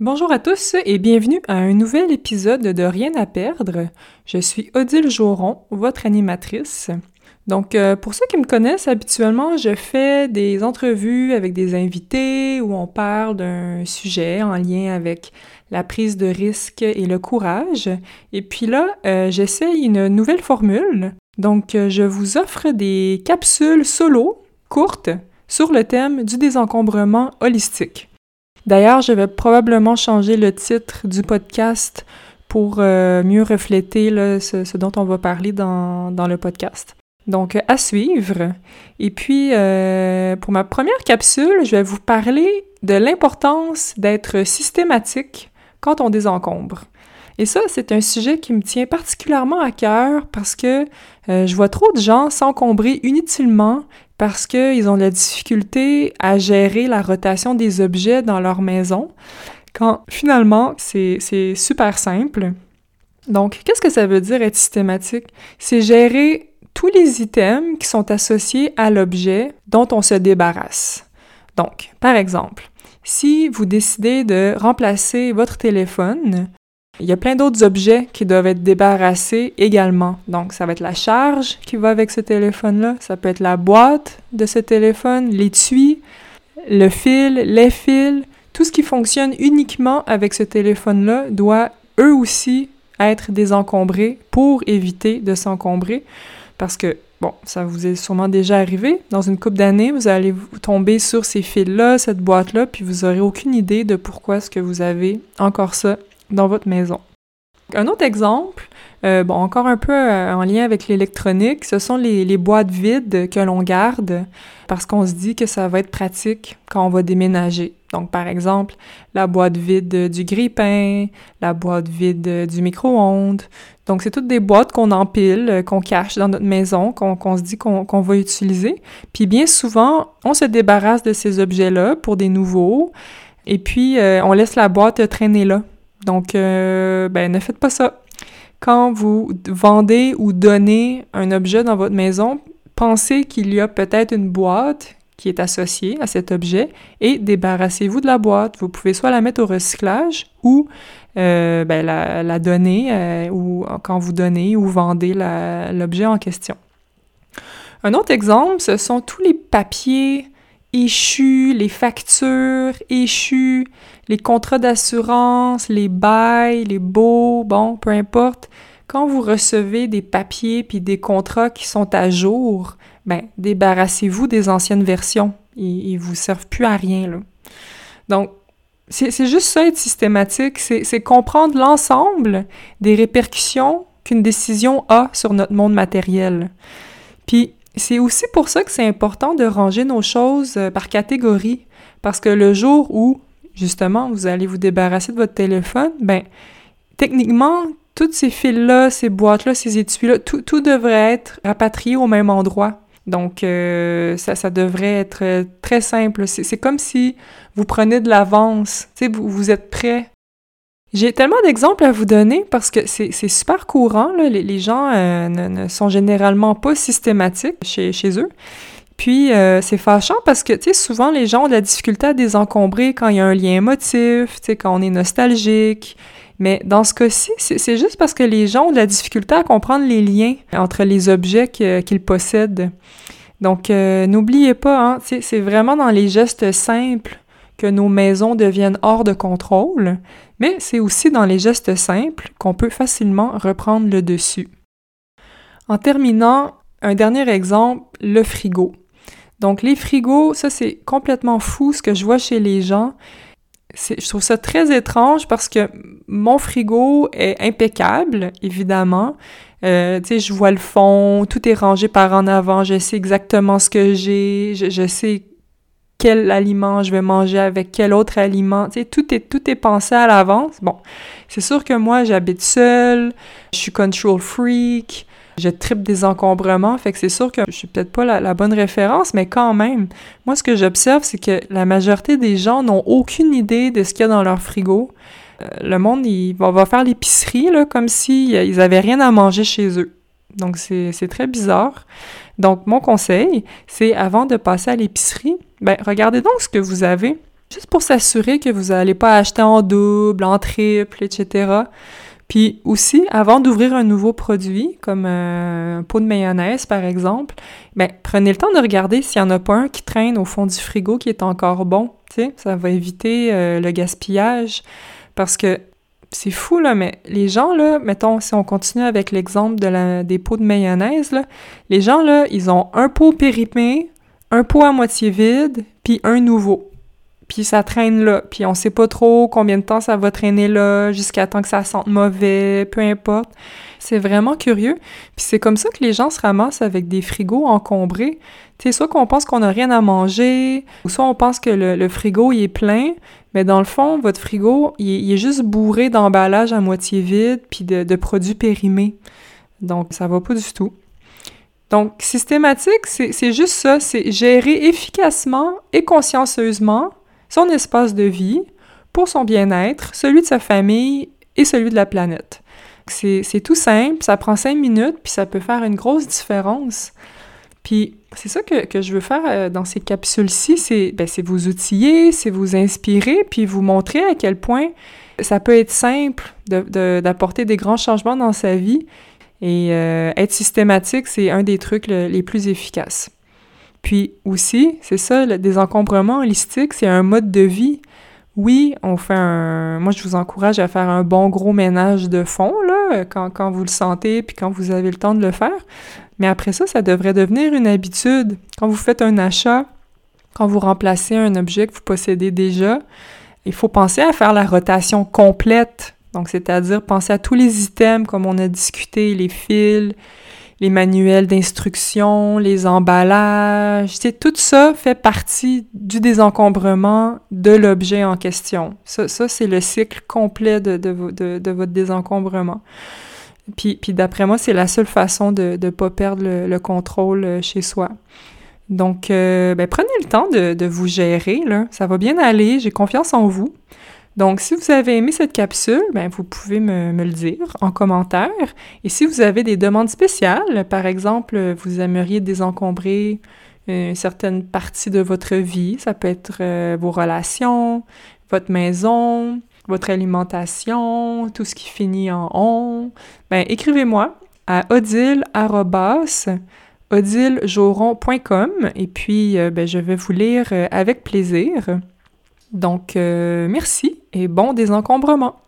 Bonjour à tous et bienvenue à un nouvel épisode de Rien à perdre. Je suis Odile Joron, votre animatrice. Donc, euh, pour ceux qui me connaissent, habituellement, je fais des entrevues avec des invités où on parle d'un sujet en lien avec la prise de risque et le courage. Et puis là, euh, j'essaye une nouvelle formule. Donc, euh, je vous offre des capsules solo, courtes, sur le thème du désencombrement holistique. D'ailleurs, je vais probablement changer le titre du podcast pour mieux refléter ce, dont on va parler dans le podcast. Donc, à suivre. Et puis, euh, pour ma première capsule, je vais vous parler de l'importance d'être systématique quand on désencombre. Et ça, c'est un sujet qui me tient particulièrement à cœur parce que euh, je vois trop de gens s'encombrer inutilement parce qu'ils ont de la difficulté à gérer la rotation des objets dans leur maison, quand finalement, c'est super simple. Donc, qu'est-ce que ça veut dire être systématique? C'est gérer tous les items qui sont associés à l'objet dont on se débarrasse. Donc, par exemple, si vous décidez de remplacer votre téléphone, il y a plein d'autres objets qui doivent être débarrassés également. Donc, ça va être la charge qui va avec ce téléphone-là, ça peut être la boîte de ce téléphone, l'étui, le fil, les fils, tout ce qui fonctionne uniquement avec ce téléphone-là doit eux aussi être désencombré pour éviter de s'encombrer. Parce que, bon, ça vous est sûrement déjà arrivé. Dans une couple d'années, vous allez tomber sur ces fils-là, cette boîte-là, puis vous n'aurez aucune idée de pourquoi est-ce que vous avez encore ça dans votre maison. Un autre exemple, euh, bon, encore un peu euh, en lien avec l'électronique, ce sont les, boîtes vides que l'on garde parce qu'on se dit que ça va être pratique quand on va déménager. Donc, par exemple, la boîte vide du grille-pain, la boîte vide du micro-ondes. Donc, c'est toutes des boîtes qu'on empile, euh, qu'on cache dans notre maison, qu'on se dit qu'on va utiliser. Puis, bien souvent, on se débarrasse de ces objets-là pour des nouveaux, et puis on laisse la boîte traîner là. Donc, ben, ne faites pas ça quand vous vendez ou donnez un objet dans votre maison, pensez qu'il y a peut-être une boîte qui est associée à cet objet et débarrassez-vous de la boîte. Vous pouvez soit la mettre au recyclage ou euh, ben, la, donner euh, ou quand vous donnez ou vendez l'objet en question. Un autre exemple, ce sont tous les papiers échus, les factures échues, les contrats d'assurance, les bails, les baux, bon, peu importe. Quand vous recevez des papiers puis des contrats qui sont à jour, ben débarrassez-vous des anciennes versions. Ils, ils vous servent plus à rien là. Donc c'est juste ça être systématique, c'est comprendre l'ensemble des répercussions qu'une décision a sur notre monde matériel. Puis c'est aussi pour ça que c'est important de ranger nos choses euh, par catégorie, parce que le jour où, justement, vous allez vous débarrasser de votre téléphone, ben, techniquement, toutes ces fils-là, ces boîtes-là, ces étuis-là, tout, tout, devrait être rapatrié au même endroit. Donc, euh, ça, ça devrait être euh, très simple. C'est comme si vous prenez de l'avance. Vous, vous êtes prêt j'ai tellement d'exemples à vous donner parce que c'est super courant. Là. Les, gens euh, ne, sont généralement pas systématiques chez, eux. Puis euh, c'est fâchant parce que, tu sais, souvent les gens ont de la difficulté à désencombrer quand il y a un lien émotif, tu sais, quand on est nostalgique. Mais dans ce cas-ci, c'est juste parce que les gens ont de la difficulté à comprendre les liens entre les objets qu'ils possèdent. Donc, euh, n'oubliez pas, hein, c'est vraiment dans les gestes simples que nos maisons deviennent hors de contrôle, mais c'est aussi dans les gestes simples qu'on peut facilement reprendre le dessus. En terminant, un dernier exemple, le frigo. Donc les frigos, ça c'est complètement fou ce que je vois chez les gens. Je trouve ça très étrange parce que mon frigo est impeccable, évidemment. Euh, tu sais, je vois le fond, tout est rangé par en avant, je sais exactement ce que j'ai, je, je sais quel aliment je vais manger avec quel autre aliment. Tu sais, tout est, tout est pensé à l'avance. Bon, c'est sûr que moi, j'habite seule, je suis control freak, je tripe des encombrements, fait que c'est sûr que je suis peut-être pas la, bonne référence, mais quand même, moi, ce que j'observe, c'est que la majorité des gens n'ont aucune idée de ce qu'il y a dans leur frigo. Euh, le monde, il va, faire l'épicerie, là, comme s'ils ils avaient rien à manger chez eux. Donc, c'est très bizarre. Donc, mon conseil, c'est avant de passer à l'épicerie, ben, regardez donc ce que vous avez juste pour s'assurer que vous n'allez pas acheter en double, en triple, etc. Puis aussi, avant d'ouvrir un nouveau produit, comme euh, un pot de mayonnaise par exemple, ben, prenez le temps de regarder s'il n'y en a pas un qui traîne au fond du frigo qui est encore bon. ça va éviter euh, le gaspillage. Parce que c'est fou, là, mais les gens, là, mettons, si on continue avec l'exemple des pots de mayonnaise, là, les gens, là, ils ont un pot périmé, un pot à moitié vide, puis un nouveau. Puis ça traîne là, puis on sait pas trop combien de temps ça va traîner là, jusqu'à temps que ça sente mauvais, peu importe. C'est vraiment curieux. Puis c'est comme ça que les gens se ramassent avec des frigos encombrés. Tu sais, soit qu'on pense qu'on n'a rien à manger, ou soit on pense que le, frigo, il est plein, mais dans le fond, votre frigo, il, est juste bourré d'emballages à moitié vide, puis de, de produits périmés. Donc, ça va pas du tout. Donc, systématique, c'est juste ça, c'est gérer efficacement et consciencieusement son espace de vie pour son bien-être, celui de sa famille et celui de la planète. C'est tout simple, ça prend cinq minutes, puis ça peut faire une grosse différence. Puis c'est ça que, que, je veux faire euh, dans ces capsules-ci, c'est ben, vous outiller, c'est vous inspirer, puis vous montrer à quel point ça peut être simple d'apporter de, des grands changements dans sa vie. Et euh, être systématique, c'est un des trucs les plus efficaces. Puis aussi, c'est ça, le désencombrement holistique, c'est un mode de vie. Oui, on fait un... Moi, je vous encourage à faire un bon gros ménage de fond, là, quand, quand vous le sentez, puis quand vous avez le temps de le faire. Mais après ça, ça devrait devenir une habitude. Quand vous faites un achat, quand vous remplacez un objet que vous possédez déjà, il faut penser à faire la rotation complète. Donc, c'est-à-dire penser à tous les items, comme on a discuté, les fils, les manuels d'instruction, les emballages, tout ça fait partie du désencombrement de l'objet en question. Ça, c'est le cycle complet de, votre désencombrement. Puis, puis d'après moi, c'est la seule façon de ne pas perdre le, contrôle euh, chez soi. Donc, euh, ben, prenez le temps de, vous gérer. Ça va bien aller, j'ai confiance en vous. Donc, si vous avez aimé cette capsule, ben, vous pouvez me, le dire en commentaire. Et si vous avez des demandes spéciales, par exemple, vous aimeriez désencombrer une certaine partie de votre vie, ça peut être euh, vos relations, votre maison, votre alimentation, tout ce qui finit en on, ben, écrivez-moi à odile.odilejauron.com et puis euh, ben, je vais vous lire euh, avec plaisir. Donc, merci et bon désencombrement.